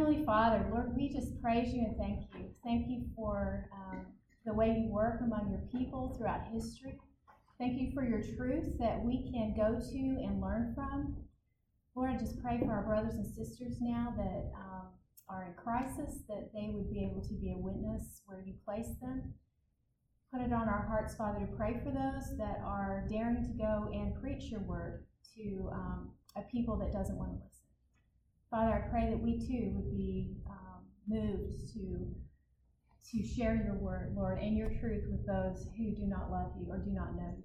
Heavenly Father, Lord, we just praise you and thank you. Thank you for um, the way you work among your people throughout history. Thank you for your truth that we can go to and learn from. Lord, I just pray for our brothers and sisters now that um, are in crisis, that they would be able to be a witness where you place them. Put it on our hearts, Father, to pray for those that are daring to go and preach your word to um, a people that doesn't want to listen. Father, I pray that we too would be um, moved to to share your word, Lord, and your truth with those who do not love you or do not know you.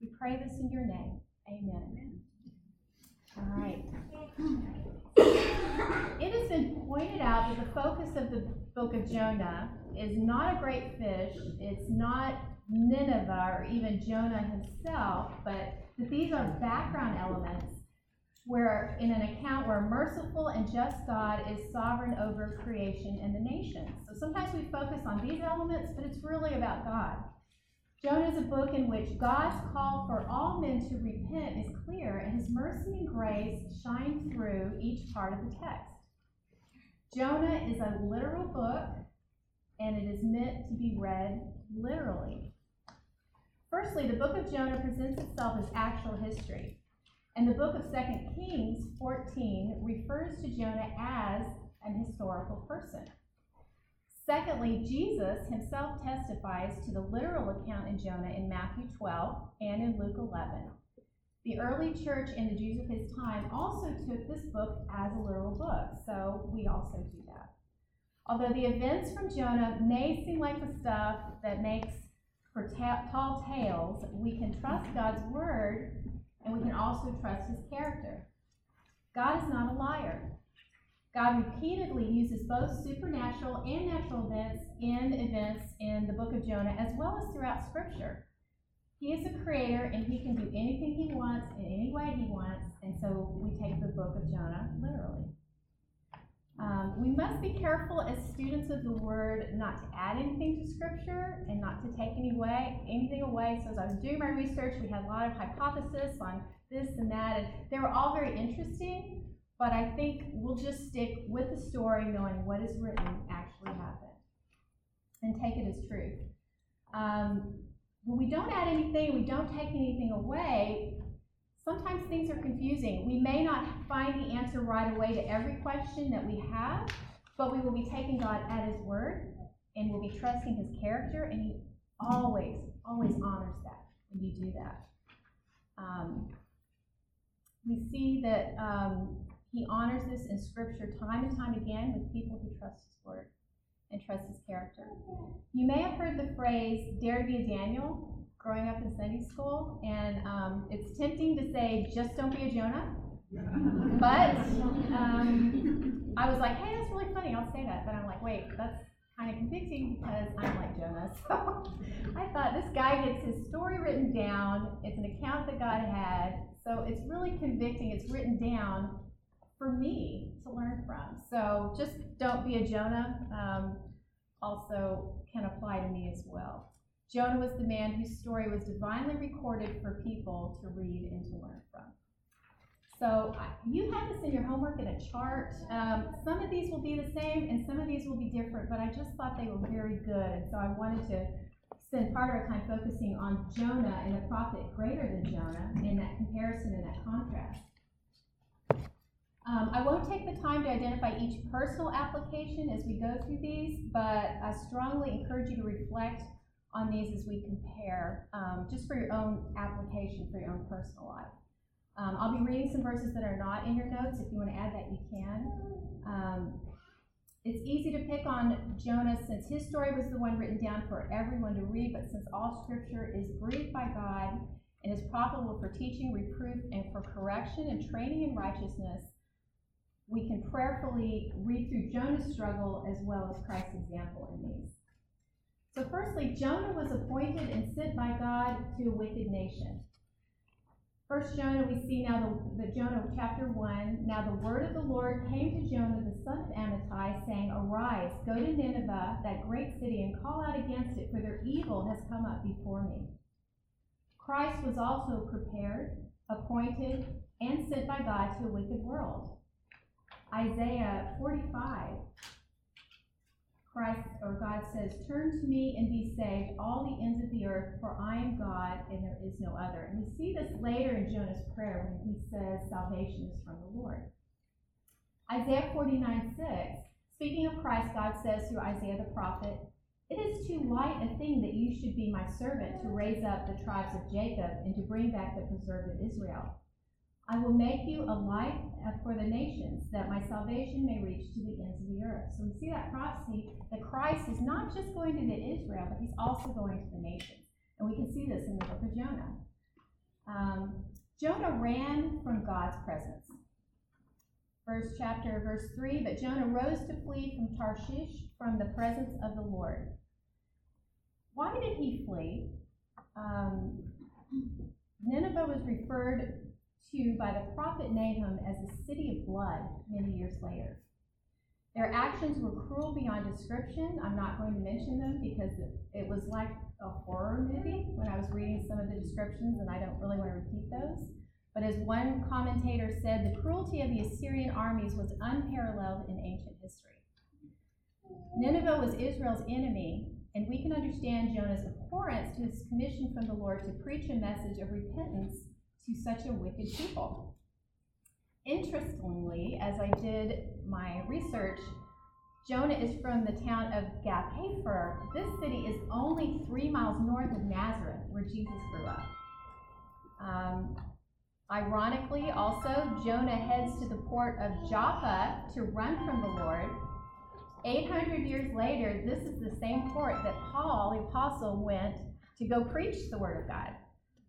We pray this in your name. Amen. All right. It has been pointed out that the focus of the book of Jonah is not a great fish, it's not Nineveh or even Jonah himself, but that these are background elements where in an account where a merciful and just God is sovereign over creation and the nations. So sometimes we focus on these elements, but it's really about God. Jonah is a book in which God's call for all men to repent is clear, and his mercy and grace shine through each part of the text. Jonah is a literal book, and it is meant to be read literally. Firstly, the book of Jonah presents itself as actual history. And the book of 2 Kings 14 refers to Jonah as an historical person. Secondly, Jesus himself testifies to the literal account in Jonah in Matthew 12 and in Luke 11. The early church and the Jews of his time also took this book as a literal book, so we also do that. Although the events from Jonah may seem like the stuff that makes for ta- tall tales, we can trust God's word and we can also trust his character. God is not a liar. God repeatedly uses both supernatural and natural events in events in the book of Jonah, as well as throughout Scripture. He is a creator and he can do anything he wants in any way he wants, and so we take the book of Jonah literally. Um, we must be careful as students of the Word not to add anything to Scripture and not to take any way, anything away. So as I was doing my research, we had a lot of hypotheses on this and that, and they were all very interesting. But I think we'll just stick with the story, knowing what is written actually happened, and take it as truth. Um, when we don't add anything, we don't take anything away, Sometimes things are confusing. We may not find the answer right away to every question that we have, but we will be taking God at His word and we'll be trusting His character, and He always, always honors that when you do that. Um, we see that um, He honors this in Scripture time and time again with people who trust His word and trust His character. You may have heard the phrase, dare to be a Daniel growing up in Sunday school, and um, it's tempting to say, just don't be a Jonah. But um, I was like, hey, that's really funny. I'll say that. But I'm like, wait, that's kind of convicting because I'm like Jonah. So I thought this guy gets his story written down. It's an account that God had. So it's really convicting. It's written down for me to learn from. So just don't be a Jonah. Um, also can apply to me as well. Jonah was the man whose story was divinely recorded for people to read and to learn from. So you have this in your homework in a chart. Um, some of these will be the same and some of these will be different, but I just thought they were very good. So I wanted to spend part of our time focusing on Jonah and the prophet greater than Jonah in that comparison and that contrast. Um, I won't take the time to identify each personal application as we go through these, but I strongly encourage you to reflect on these as we compare, um, just for your own application, for your own personal life. Um, I'll be reading some verses that are not in your notes. If you want to add that, you can. Um, it's easy to pick on Jonah since his story was the one written down for everyone to read, but since all scripture is breathed by God and is profitable for teaching, reproof, and for correction and training in righteousness, we can prayerfully read through Jonah's struggle as well as Christ's example in these. So, firstly, Jonah was appointed and sent by God to a wicked nation. First Jonah, we see now the, the Jonah chapter 1. Now the word of the Lord came to Jonah, the son of Amittai, saying, Arise, go to Nineveh, that great city, and call out against it, for their evil has come up before me. Christ was also prepared, appointed, and sent by God to a wicked world. Isaiah 45, Christ or God says, Turn to me and be saved, all the ends of the earth, for I am God and there is no other. And we see this later in Jonah's prayer when he says, Salvation is from the Lord. Isaiah 49, 6, speaking of Christ, God says through Isaiah the prophet, It is too light a thing that you should be my servant to raise up the tribes of Jacob and to bring back the preserved of Israel. I will make you a light for the nations, that my salvation may reach to the ends of the earth. So we see that prophecy that Christ is not just going to Israel, but he's also going to the nations. And we can see this in the book of Jonah. Um, Jonah ran from God's presence. First chapter, verse 3 But Jonah rose to flee from Tarshish from the presence of the Lord. Why did he flee? Um, Nineveh was referred to by the prophet Nahum as a city of blood many years later. Their actions were cruel beyond description. I'm not going to mention them because it, was like a horror movie when I was reading some of the descriptions, and I don't really want to repeat those. But as one commentator said, the cruelty of the Assyrian armies was unparalleled in ancient history. Nineveh was Israel's enemy, and we can understand Jonah's abhorrence to his commission from the Lord to preach a message of repentance to such a wicked people. Interestingly, as I did my research, Jonah is from the town of Gath Hepher. This city is only three miles north of Nazareth, where Jesus grew up. Um, ironically, also, Jonah heads to the port of Joppa to run from the Lord. 800 years later, this is the same port that Paul, the apostle, went to go preach the word of God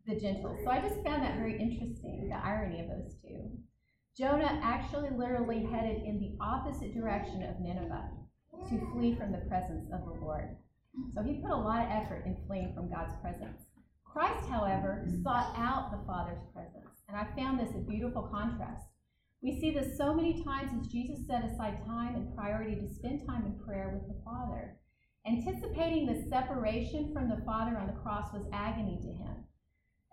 the Gentiles. So I just found that very interesting, the irony of those two. Jonah actually literally headed in the opposite direction of Nineveh to flee from the presence of the Lord. So he put a lot of effort in fleeing from God's presence. Christ, however, sought out the Father's presence. And I found this a beautiful contrast. We see this so many times as Jesus set aside time and priority to spend time in prayer with the Father. Anticipating the separation from the Father on the cross was agony to him.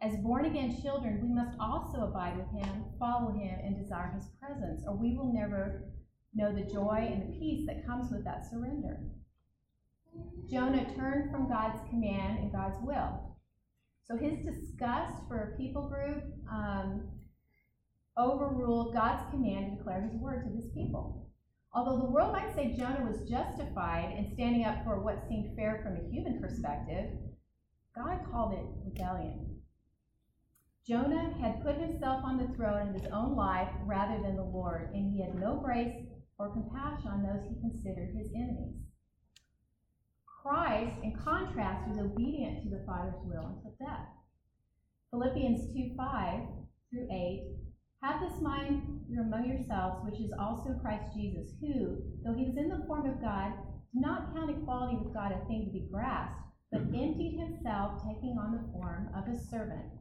As born again children, we must also abide with him, follow him, and desire his presence, or we will never know the joy and the peace that comes with that surrender. Jonah turned from God's command and God's will. So his disgust for a people group um, overruled God's command to declare his word to his people. Although the world might say Jonah was justified in standing up for what seemed fair from a human perspective, God called it rebellion. Jonah had put himself on the throne of his own life rather than the Lord, and he had no grace or compassion on those he considered his enemies. Christ, in contrast, was obedient to the Father's will until death. Philippians 2 5 through 8 Have this mind among yourselves, which is also Christ Jesus, who, though he was in the form of God, did not count equality with God a thing to be grasped, but emptied himself, taking on the form of a servant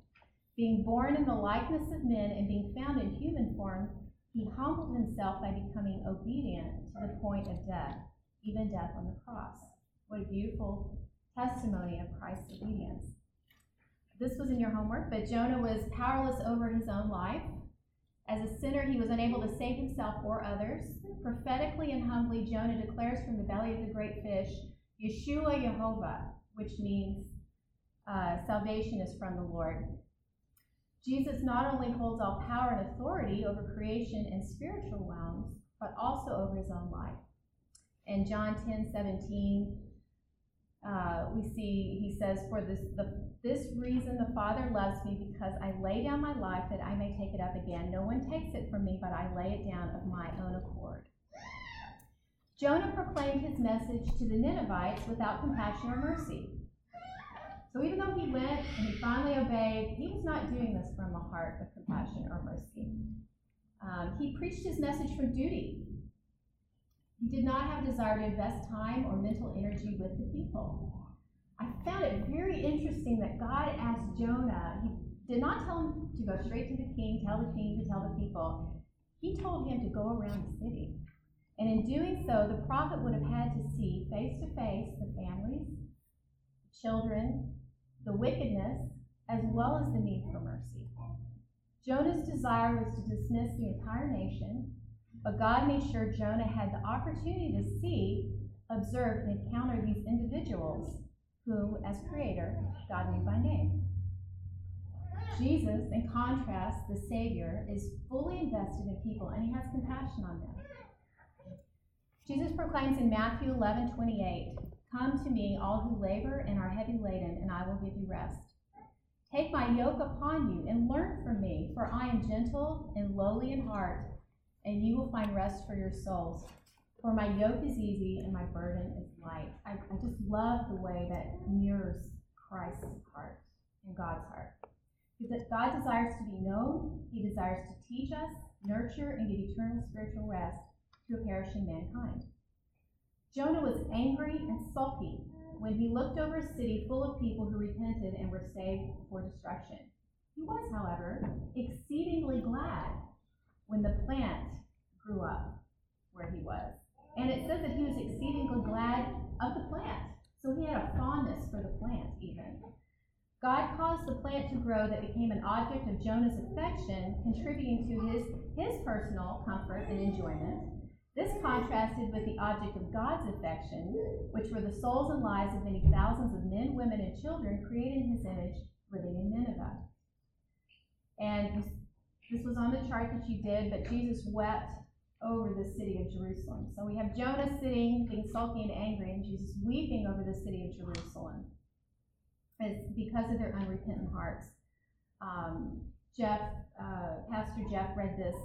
being born in the likeness of men and being found in human form, he humbled himself by becoming obedient to the point of death, even death on the cross. What a beautiful testimony of Christ's obedience. This was in your homework, but Jonah was powerless over his own life. As a sinner, he was unable to save himself or others. Prophetically and humbly, Jonah declares from the belly of the great fish, Yeshua Yehovah, which means uh, salvation is from the Lord. Jesus not only holds all power and authority over creation and spiritual realms, but also over his own life. In John 10 17, uh, we see he says, For this, the, this reason the Father loves me, because I lay down my life that I may take it up again. No one takes it from me, but I lay it down of my own accord. Jonah proclaimed his message to the Ninevites without compassion or mercy. So even though he went and he finally obeyed, he was not doing this from a heart of compassion or mercy. Um, he preached his message from duty. He did not have a desire to invest time or mental energy with the people. I found it very interesting that God asked Jonah, he did not tell him to go straight to the king, tell the king to tell the people. He told him to go around the city. And in doing so, the prophet would have had to see face to face the families, the children, the wickedness, as well as the need for mercy. Jonah's desire was to dismiss the entire nation, But God made sure Jonah had the opportunity to see, observe, and encounter these individuals whom, as creator, God knew by name. Jesus, in contrast, the Savior, is fully invested in people and he has compassion on them. Jesus proclaims in Matthew 11 28, Come to me, all who labor and are heavy laden, and I will give you rest. Take my yoke upon you and learn from me, for I am gentle and lowly in heart, and you will find rest for your souls. For my yoke is easy and my burden is light. I, I just love the way that mirrors Christ's heart and God's heart. Because God desires to be known, He desires to teach us, nurture, and give eternal spiritual rest to a perishing mankind. Jonah was angry and sulky when he looked over a city full of people who repented and were saved for destruction. He was, however, exceedingly glad when the plant grew up where he was. And it says that he was exceedingly glad of the plant. So he had a fondness for the plant, even. God caused the plant to grow that became an object of Jonah's affection, contributing to his, his personal comfort and enjoyment. This contrasted with the object of God's affection, which were the souls and lives of many thousands of men, women, and children created in his image living in Nineveh. And this was on the chart that you did, but Jesus wept over the city of Jerusalem. So we have Jonah sitting, being sulky and angry, and Jesus weeping over the city of Jerusalem. Because of their unrepentant hearts. Um, Jeff, uh, Pastor Jeff read this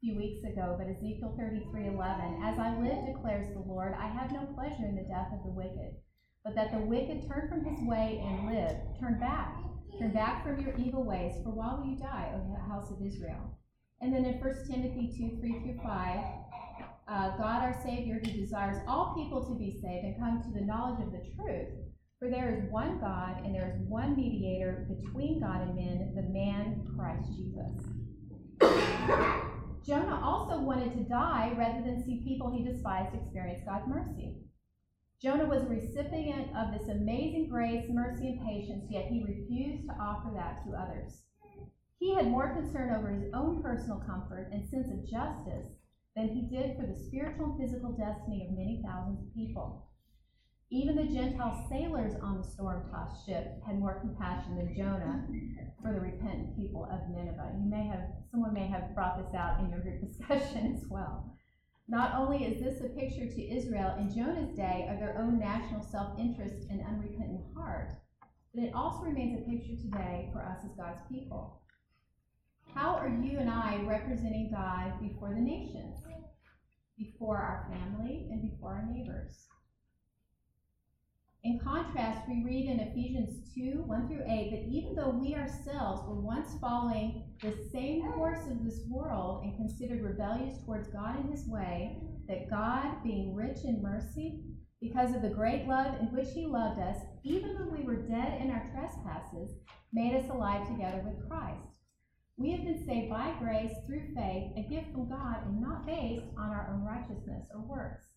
few weeks ago, but Ezekiel 33:11, As I live, declares the Lord, I have no pleasure in the death of the wicked, but that the wicked turn from his way and live. Turn back, turn back from your evil ways, for why will you die, O house of Israel? And then in 1 Timothy 2, 3 through 5, uh, God our Savior, who desires all people to be saved and come to the knowledge of the truth. For there is one God, and there is one mediator between God and men, the man Christ Jesus. Jonah also wanted to die rather than see people he despised experience God's mercy. Jonah was a recipient of this amazing grace, mercy, and patience, yet he refused to offer that to others. He had more concern over his own personal comfort and sense of justice than he did for the spiritual and physical destiny of many thousands of people. Even the Gentile sailors on the storm tossed ship had more compassion than Jonah for the repentant people of Nineveh. You may have, someone may have brought this out in your group discussion as well. Not only is this a picture to Israel in Jonah's day of their own national self interest and unrepentant heart, but it also remains a picture today for us as God's people. How are you and I representing God before the nations, before our family, and before our neighbors? In contrast, we read in Ephesians 2 1 through 8 that even though we ourselves were once following the same course of this world and considered rebellious towards God and His way, that God, being rich in mercy, because of the great love in which He loved us, even when we were dead in our trespasses, made us alive together with Christ. We have been saved by grace through faith, a gift from God, and not based on our own righteousness or works.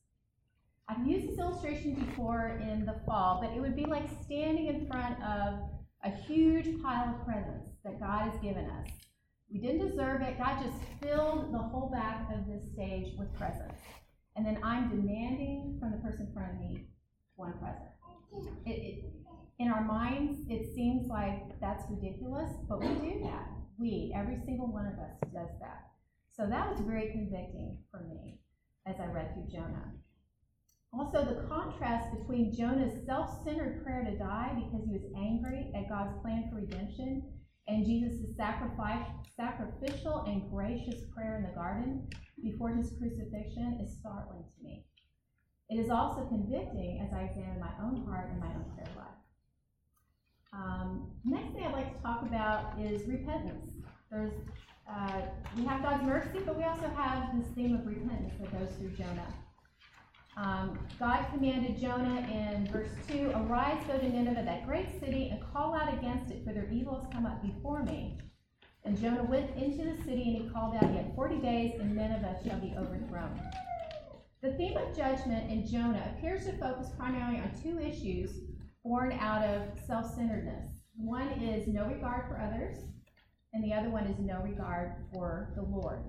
I've used this illustration before in the fall, but it would be like standing in front of a huge pile of presents that God has given us. We didn't deserve it. God just filled the whole back of this stage with presents. And then I'm demanding from the person in front of me one present. It, it, in our minds, it seems like that's ridiculous, but we do that. We, every single one of us, does that. So that was very convicting for me as I read through Jonah. Also, the contrast between Jonah's self centered prayer to die because he was angry at God's plan for redemption and Jesus' sacrificial and gracious prayer in the garden before his crucifixion is startling to me. It is also convicting as I examine my own heart and my own prayer life. Um, next thing I'd like to talk about is repentance. There's, uh, we have God's mercy, but we also have this theme of repentance that goes through Jonah. Um, God commanded Jonah in verse 2 Arise, go to Nineveh, that great city, and call out against it, for their evil has come up before me. And Jonah went into the city, and he called out, Yet 40 days, and Nineveh shall be overthrown. The theme of judgment in Jonah appears to focus primarily on two issues born out of self centeredness. One is no regard for others, and the other one is no regard for the Lord.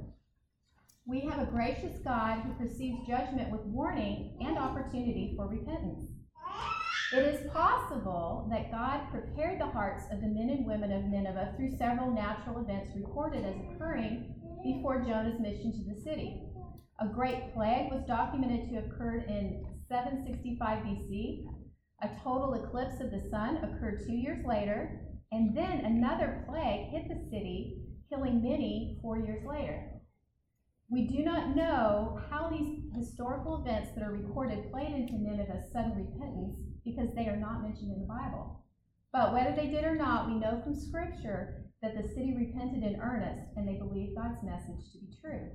We have a gracious God who perceives judgment with warning and opportunity for repentance. It is possible that God prepared the hearts of the men and women of Nineveh through several natural events recorded as occurring before Jonah's mission to the city. A great plague was documented to have occurred in 765 BC. A total eclipse of the sun occurred two years later, and then another plague hit the city, killing many four years later. We do not know how these historical events that are recorded played into Nineveh's sudden repentance because they are not mentioned in the Bible. But whether they did or not, we know from Scripture that the city repented in earnest and they believed God's message to be true.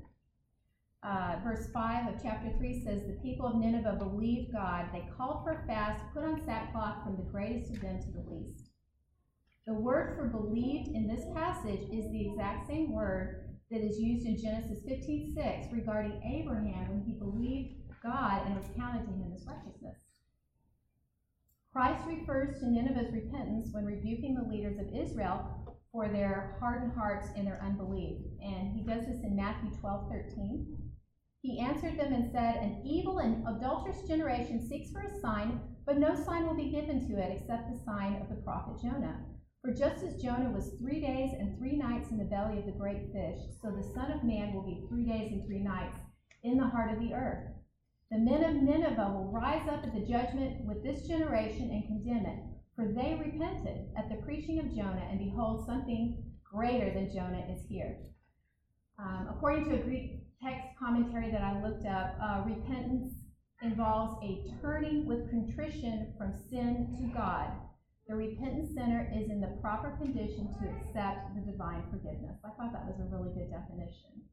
Uh, verse 5 of chapter 3 says, The people of Nineveh believed God. They called for a fast, put on sackcloth from the greatest of them to the least. The word for believed in this passage is the exact same word that is used in Genesis 15:6 regarding Abraham when he believed God and was counted to him as righteousness. Christ refers to Nineveh's repentance when rebuking the leaders of Israel for their hardened hearts and their unbelief. And he does this in Matthew 12:13. He answered them and said, An evil and adulterous generation seeks for a sign, but no sign will be given to it except the sign of the prophet Jonah. For just as Jonah was three days and three nights in the belly of the great fish, so the Son of Man will be three days and three nights in the heart of the earth. The men of Nineveh will rise up at the judgment with this generation and condemn it, for they repented at the preaching of Jonah, and behold, something greater than Jonah is here. Um, according to a Greek text commentary that I looked up, uh, repentance involves a turning with contrition from sin to God the repentant sinner is in the proper condition to accept the divine forgiveness. I thought that was a really good definition.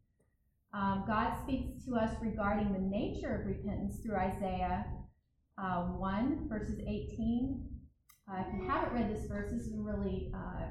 Um, God speaks to us regarding the nature of repentance through Isaiah uh, 1, verses 18. Uh, if you haven't read this verse, this is a really uh,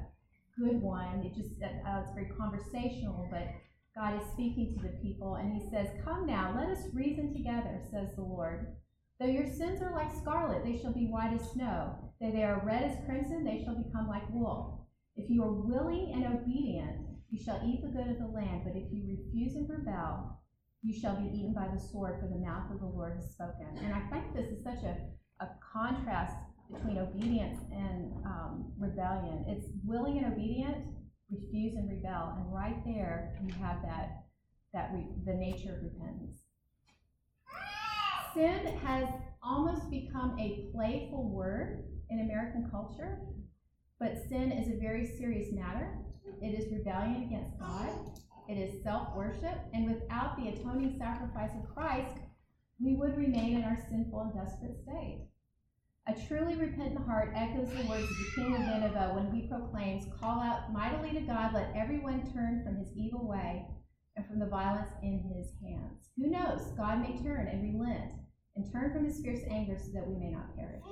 good one. It just uh, it's very conversational, but God is speaking to the people, and He says, "Come now, let us reason together," says the Lord. Though your sins are like scarlet, they shall be white as snow. They are red as crimson, they shall become like wool. If you are willing and obedient, you shall eat the good of the land. But if you refuse and rebel, you shall be eaten by the sword, for the mouth of the Lord has spoken. And I think this is such a, a contrast between obedience and um, rebellion. It's willing and obedient, refuse and rebel. And right there, you have that, that re- the nature of repentance sin has almost become a playful word in American culture, but sin is a very serious matter. It is rebellion against God, it is self worship, and without the atoning sacrifice of Christ, we would remain in our sinful and desperate state. A truly repentant heart echoes the words of the king of Nineveh when he proclaims, Call out mightily to God, let everyone turn from his evil way and from the violence in his hands. Who knows? God may turn and relent and turn from his fierce anger so that we may not perish.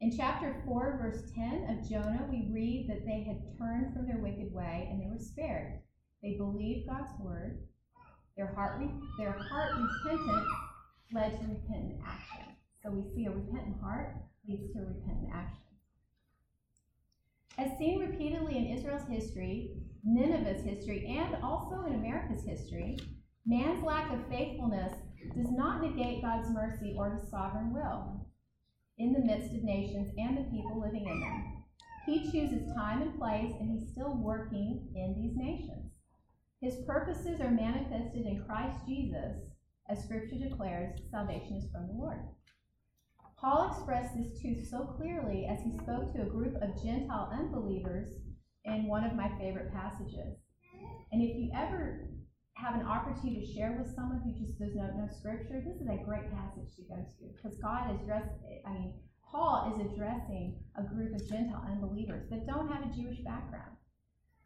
In chapter 4, verse 10 of Jonah, we read that they had turned from their wicked way and they were spared. They believed God's word. Their heart, their heart repentance led to repentant action. So we see a repentant heart leads to repentant action. As seen repeatedly in Israel's history, Nineveh's history, and also in America's history, man's lack of faithfulness does not negate God's mercy or his sovereign will in the midst of nations and the people living in them. He chooses time and place, and he's still working in these nations. His purposes are manifested in Christ Jesus, as Scripture declares salvation is from the Lord. Paul expressed this truth so clearly as he spoke to a group of Gentile unbelievers in one of my favorite passages. And if you ever have an opportunity to share with someone who just does not know scripture, this is a great passage to go to because God is addressing, I mean, Paul is addressing a group of Gentile unbelievers that don't have a Jewish background.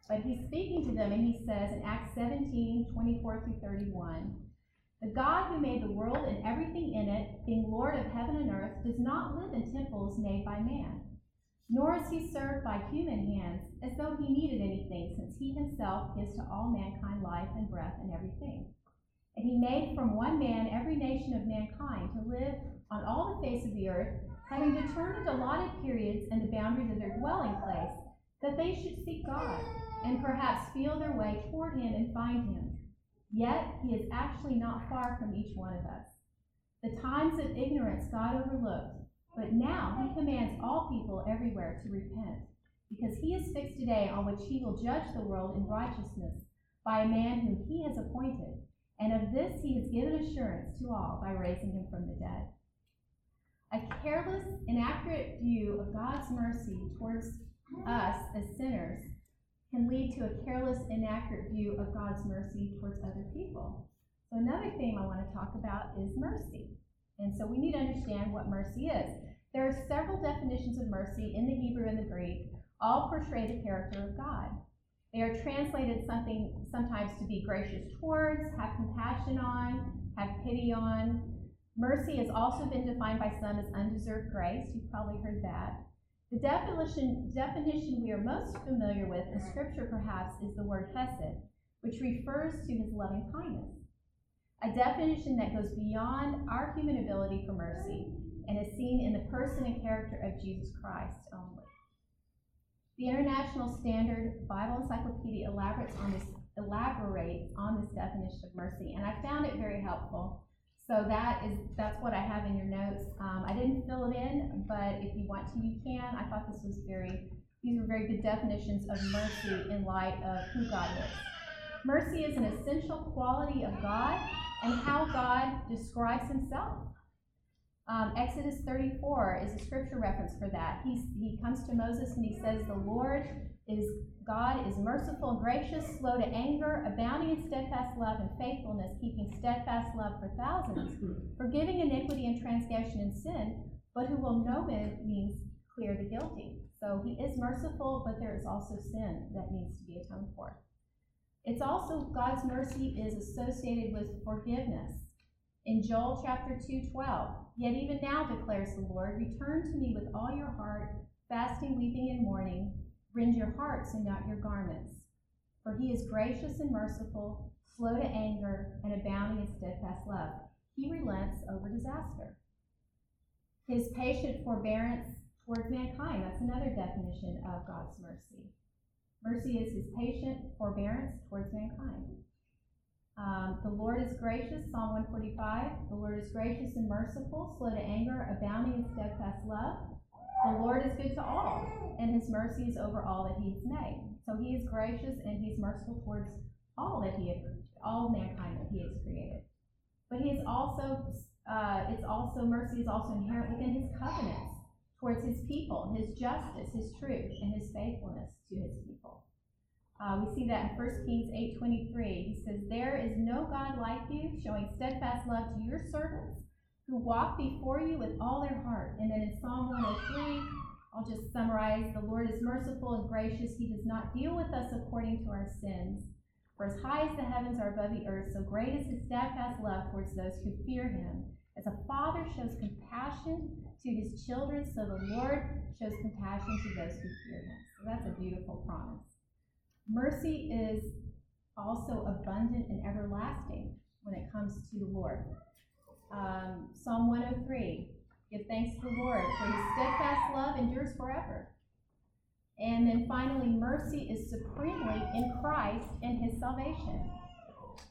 But he's speaking to them and he says in Acts 17 24 through 31, the God who made the world and everything in it, being Lord of heaven and earth, does not live in temples made by man nor is he served by human hands as though he needed anything, since he himself gives to all mankind life and breath and everything. And he made from one man every nation of mankind to live on all the face of the earth, having determined allotted periods and the boundaries of their dwelling place, that they should seek God, and perhaps feel their way toward him and find him. Yet he is actually not far from each one of us. The times of ignorance God overlooked, but now he commands all people everywhere to repent, because he has fixed a day on which he will judge the world in righteousness by a man whom he has appointed, and of this he has given assurance to all by raising him from the dead. A careless, inaccurate view of God's mercy towards us as sinners can lead to a careless, inaccurate view of God's mercy towards other people. So, another theme I want to talk about is mercy. And so, we need to understand what mercy is. There are several definitions of mercy in the Hebrew and the Greek, all portray the character of God. They are translated something sometimes to be gracious towards, have compassion on, have pity on. Mercy has also been defined by some as undeserved grace. You've probably heard that. The definition, definition we are most familiar with in Scripture, perhaps, is the word hesed, which refers to his loving kindness. A definition that goes beyond our human ability for mercy and is seen in the person and character of Jesus Christ only. The International Standard Bible Encyclopedia elaborates on this, elaborates on this definition of mercy, and I found it very helpful. So that is that's what I have in your notes. Um, I didn't fill it in, but if you want to, you can. I thought this was very these were very good definitions of mercy in light of who God is. Mercy is an essential quality of God and how God describes himself. Um, Exodus 34 is a scripture reference for that. He's, he comes to Moses and he says, The Lord is God is merciful gracious, slow to anger, abounding in steadfast love and faithfulness, keeping steadfast love for thousands, forgiving iniquity and transgression and sin, but who will no means clear the guilty. So he is merciful, but there is also sin that needs to be atoned for. It's also God's mercy is associated with forgiveness. In Joel chapter 2, 12, yet even now declares the Lord, return to me with all your heart, fasting, weeping, and mourning Rend your hearts and not your garments. For he is gracious and merciful, slow to anger, and abounding in steadfast love. He relents over disaster. His patient forbearance towards mankind. That's another definition of God's mercy. Mercy is his patient forbearance towards mankind. Um, the Lord is gracious, Psalm 145. The Lord is gracious and merciful, slow to anger, abounding in steadfast love. The Lord is good to all, and his mercy is over all that he has made. So he is gracious and he's merciful towards all that he has, all mankind that he has created. But he is also, uh, it's also mercy is also inherent within his covenants towards his people, his justice, his truth, and his faithfulness to his people. Uh, we see that in 1 Kings 8:23. He says, "There is no God like you, showing steadfast love to your servants who walk before you with all their heart. And then in Psalm 103, I'll just summarize the Lord is merciful and gracious. He does not deal with us according to our sins. For as high as the heavens are above the earth, so great is his steadfast love towards those who fear him. As a father shows compassion to his children, so the Lord shows compassion to those who fear him. So that's a beautiful promise. Mercy is also abundant and everlasting when it comes to the Lord. Um, Psalm 103 Give thanks to the Lord, for his steadfast love endures forever. And then finally, mercy is supremely in Christ and his salvation.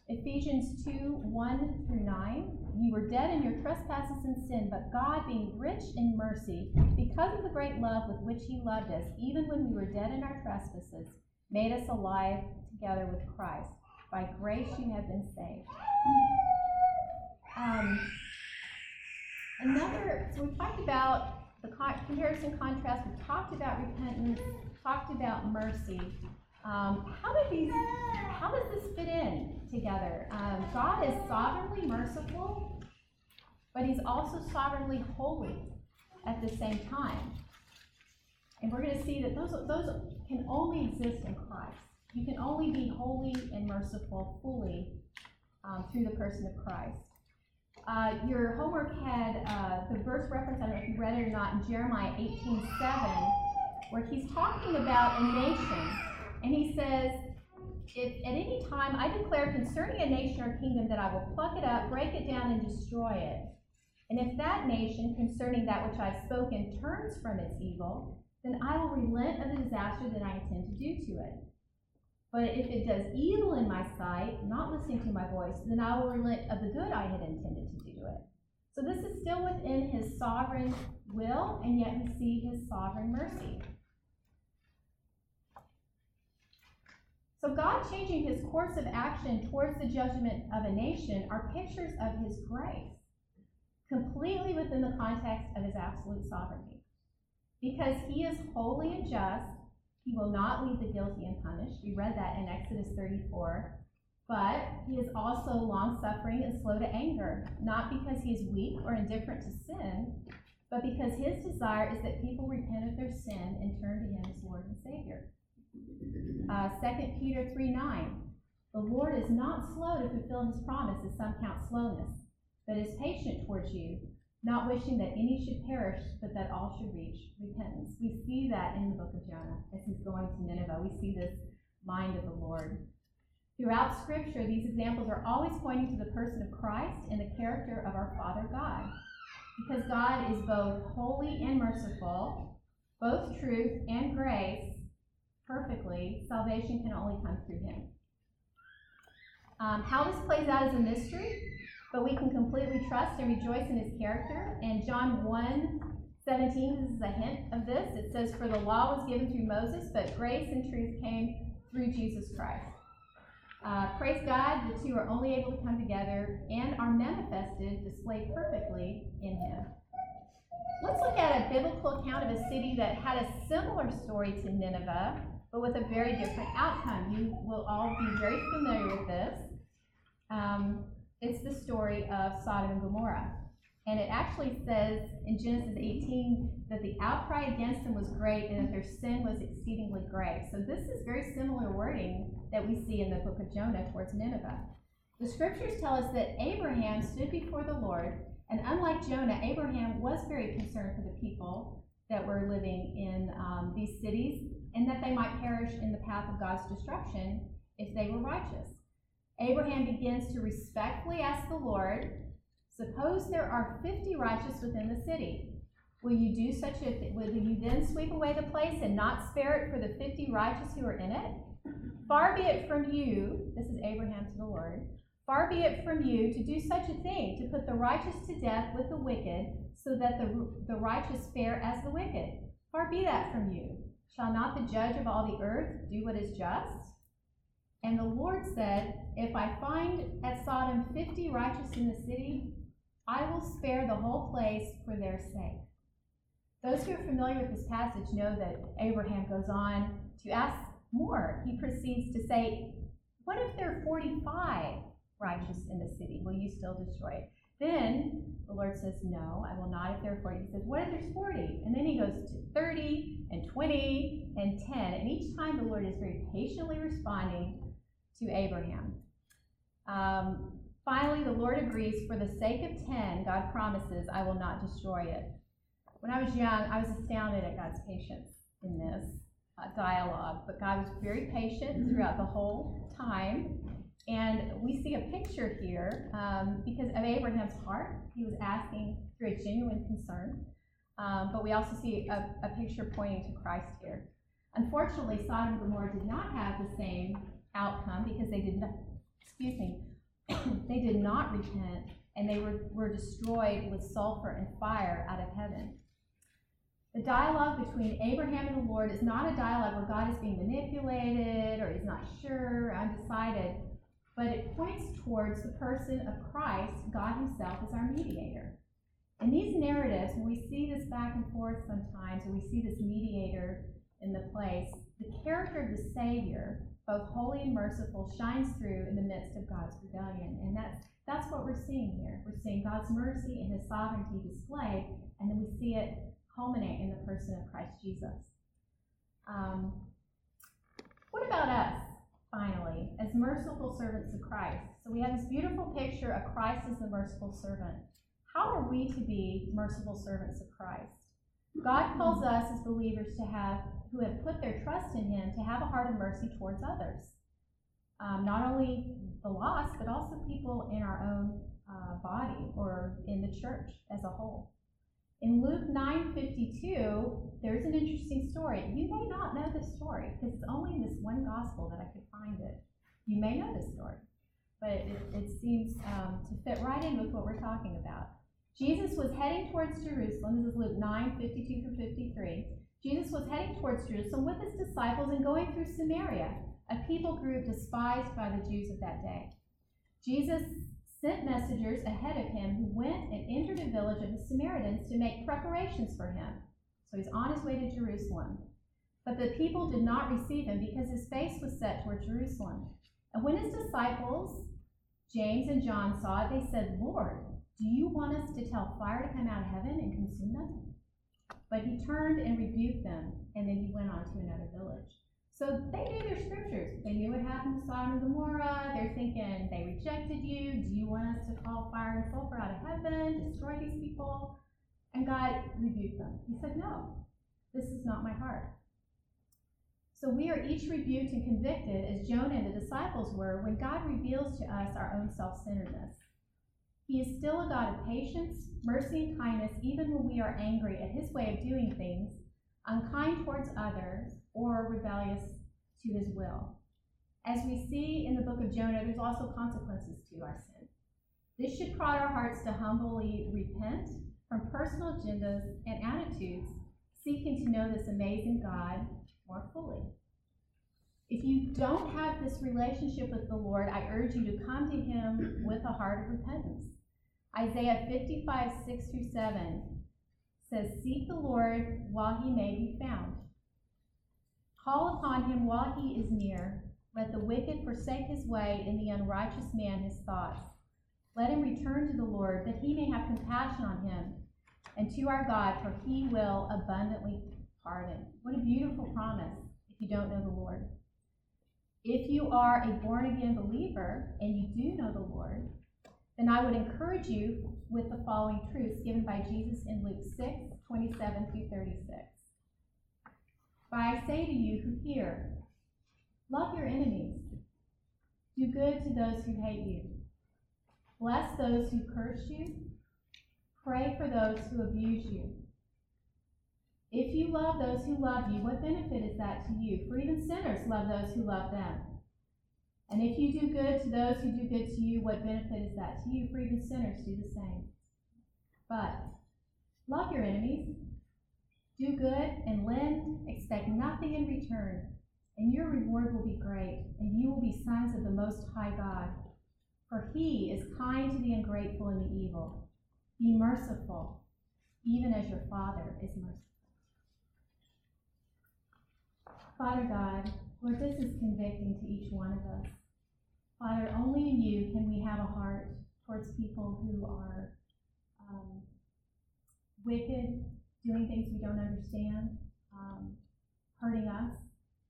Ephesians 2 1 through 9. You were dead in your trespasses and sin, but God, being rich in mercy, because of the great love with which he loved us, even when we were dead in our trespasses, made us alive together with Christ. By grace you have been saved. Um, another, so we talked about the comparison contrast, we talked about repentance, talked about mercy. Um, how do these, how does this fit in together? Um, God is sovereignly merciful, but He's also sovereignly holy at the same time. And we're going to see that those, those can only exist in Christ. You can only be holy and merciful fully um, through the person of Christ. Uh, your homework had uh, the verse reference, I don't know if you read it or not, in Jeremiah 18 7, where he's talking about a nation. And he says, If at any time I declare concerning a nation or kingdom that I will pluck it up, break it down, and destroy it, and if that nation, concerning that which I've spoken, turns from its evil, then I will relent of the disaster that I intend to do to it. But if it does evil in my sight, not listening to my voice, then I will relent of the good I had intended to do to it. So this is still within his sovereign will, and yet we see his sovereign mercy. So God changing his course of action towards the judgment of a nation are pictures of his grace, completely within the context of his absolute sovereignty. Because he is holy and just, he will not leave the guilty unpunished. We read that in Exodus 34. But he is also long suffering and slow to anger, not because he is weak or indifferent to sin, but because his desire is that people repent of their sin and turn to him as Lord and Savior. Uh, 2 Peter 3 9. The Lord is not slow to fulfill his promise, as some count slowness, but is patient towards you, not wishing that any should perish, but that all should reach repentance. We see that in the book of Jonah as he's going to Nineveh. We see this mind of the Lord. Throughout Scripture, these examples are always pointing to the person of Christ and the character of our Father God. Because God is both holy and merciful, both truth and grace, perfectly, salvation can only come through him. Um, how this plays out is a mystery, but we can completely trust and rejoice in his character. And John 1 17, this is a hint of this. It says, For the law was given through Moses, but grace and truth came through Jesus Christ. Uh, praise God, the two are only able to come together and are manifested, displayed perfectly in Him. Let's look at a biblical account of a city that had a similar story to Nineveh, but with a very different outcome. You will all be very familiar with this. Um, it's the story of Sodom and Gomorrah. And it actually says in Genesis 18 that the outcry against them was great and that their sin was exceedingly great. So this is very similar wording that we see in the book of Jonah towards Nineveh. The scriptures tell us that Abraham stood before the Lord, and unlike Jonah, Abraham was very concerned for the people that were living in um, these cities and that they might perish in the path of God's destruction if they were righteous. Abraham begins to respectfully ask the Lord Suppose there are 50 righteous within the city. Will you do such a th- will you then sweep away the place and not spare it for the 50 righteous who are in it? Far be it from you, this is Abraham to the Lord, far be it from you to do such a thing, to put the righteous to death with the wicked, so that the, the righteous fare as the wicked. Far be that from you. Shall not the judge of all the earth do what is just? And the Lord said, If I find at Sodom fifty righteous in the city, I will spare the whole place for their sake. Those who are familiar with this passage know that Abraham goes on to ask more. He proceeds to say, What if there are 45 righteous in the city? Will you still destroy it? Then the Lord says, No, I will not if there are 40. He says, What if there's 40? And then he goes to 30 and 20 and 10. And each time the Lord is very patiently responding to Abraham. Um, Finally, the Lord agrees for the sake of 10, God promises, I will not destroy it. When I was young, I was astounded at God's patience in this uh, dialogue, but God was very patient throughout the whole time. And we see a picture here um, because of Abraham's heart. He was asking through a genuine concern. Um, but we also see a, a picture pointing to Christ here. Unfortunately, Sodom and Gomorrah did not have the same outcome because they did not, excuse me, they did not repent, and they were, were destroyed with sulfur and fire out of heaven. The dialogue between Abraham and the Lord is not a dialogue where God is being manipulated or he's not sure, undecided, but it points towards the person of Christ, God Himself, as our mediator. In these narratives, when we see this back and forth sometimes, or we see this mediator in the place, the character of the Savior both holy and merciful, shines through in the midst of God's rebellion. And that's that's what we're seeing here. We're seeing God's mercy and his sovereignty displayed, and then we see it culminate in the person of Christ Jesus. Um, what about us, finally, as merciful servants of Christ? So we have this beautiful picture of Christ as the merciful servant. How are we to be merciful servants of Christ? God calls us as believers to have who have put their trust in him to have a heart of mercy towards others. Um, not only the lost, but also people in our own uh, body or in the church as a whole. In Luke 9:52, there's an interesting story. You may not know this story because it's only in this one gospel that I could find it. You may know this story, but it, it seems um, to fit right in with what we're talking about. Jesus was heading towards Jerusalem. This is Luke 9:52 through 53. Jesus was heading towards Jerusalem with his disciples and going through Samaria, a people group despised by the Jews of that day. Jesus sent messengers ahead of him who went and entered a village of the Samaritans to make preparations for him. So he's on his way to Jerusalem. But the people did not receive him because his face was set toward Jerusalem. And when his disciples, James and John, saw it, they said, Lord, do you want us to tell fire to come out of heaven and consume them? But he turned and rebuked them, and then he went on to another village. So they knew their scriptures. They knew what happened to Sodom and Gomorrah. They're thinking, they rejected you. Do you want us to call fire and sulfur out of heaven, destroy these people? And God rebuked them. He said, No, this is not my heart. So we are each rebuked and convicted, as Jonah and the disciples were, when God reveals to us our own self centeredness. He is still a God of patience, mercy, and kindness, even when we are angry at his way of doing things, unkind towards others, or rebellious to his will. As we see in the book of Jonah, there's also consequences to our sin. This should prod our hearts to humbly repent from personal agendas and attitudes, seeking to know this amazing God more fully. If you don't have this relationship with the Lord, I urge you to come to Him with a heart of repentance. Isaiah 55, 6 through 7 says, Seek the Lord while he may be found. Call upon him while he is near. Let the wicked forsake his way, and the unrighteous man his thoughts. Let him return to the Lord, that he may have compassion on him, and to our God, for he will abundantly pardon. What a beautiful promise if you don't know the Lord. If you are a born again believer and you do know the Lord, then I would encourage you with the following truths given by Jesus in Luke 6, 27 through 36. But I say to you who hear, love your enemies, do good to those who hate you, bless those who curse you, pray for those who abuse you. If you love those who love you, what benefit is that to you? For even sinners love those who love them. And if you do good to those who do good to you, what benefit is that to you? For even sinners do the same. But love your enemies, do good, and lend, expect nothing in return, and your reward will be great, and you will be sons of the Most High God. For he is kind to the ungrateful and the evil. Be merciful, even as your Father is merciful. Father God, Lord, this is convicting to each one of us. Father, only in you can we have a heart towards people who are um, wicked, doing things we don't understand, um, hurting us.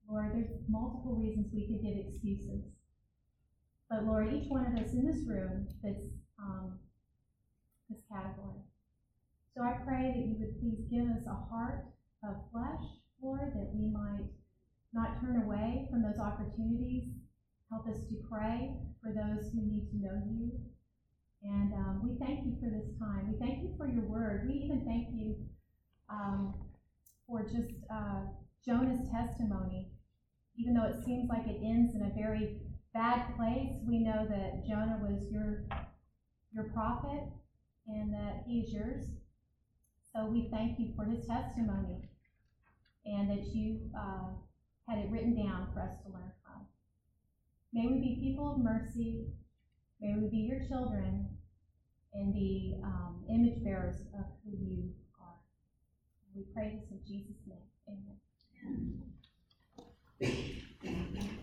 Lord, there's multiple reasons we could give excuses. But Lord, each one of us in this room fits um, this category. So I pray that you would please give us a heart of flesh, Lord, that we might not turn away from those opportunities. Help us to pray for those who need to know you. And um, we thank you for this time. We thank you for your word. We even thank you um, for just uh, Jonah's testimony. Even though it seems like it ends in a very bad place, we know that Jonah was your, your prophet and that he is yours. So we thank you for his testimony and that you uh, had it written down for us to learn from. May we be people of mercy. May we be your children and be um, image bearers of who you are. We pray this in Jesus' name. Amen. Amen.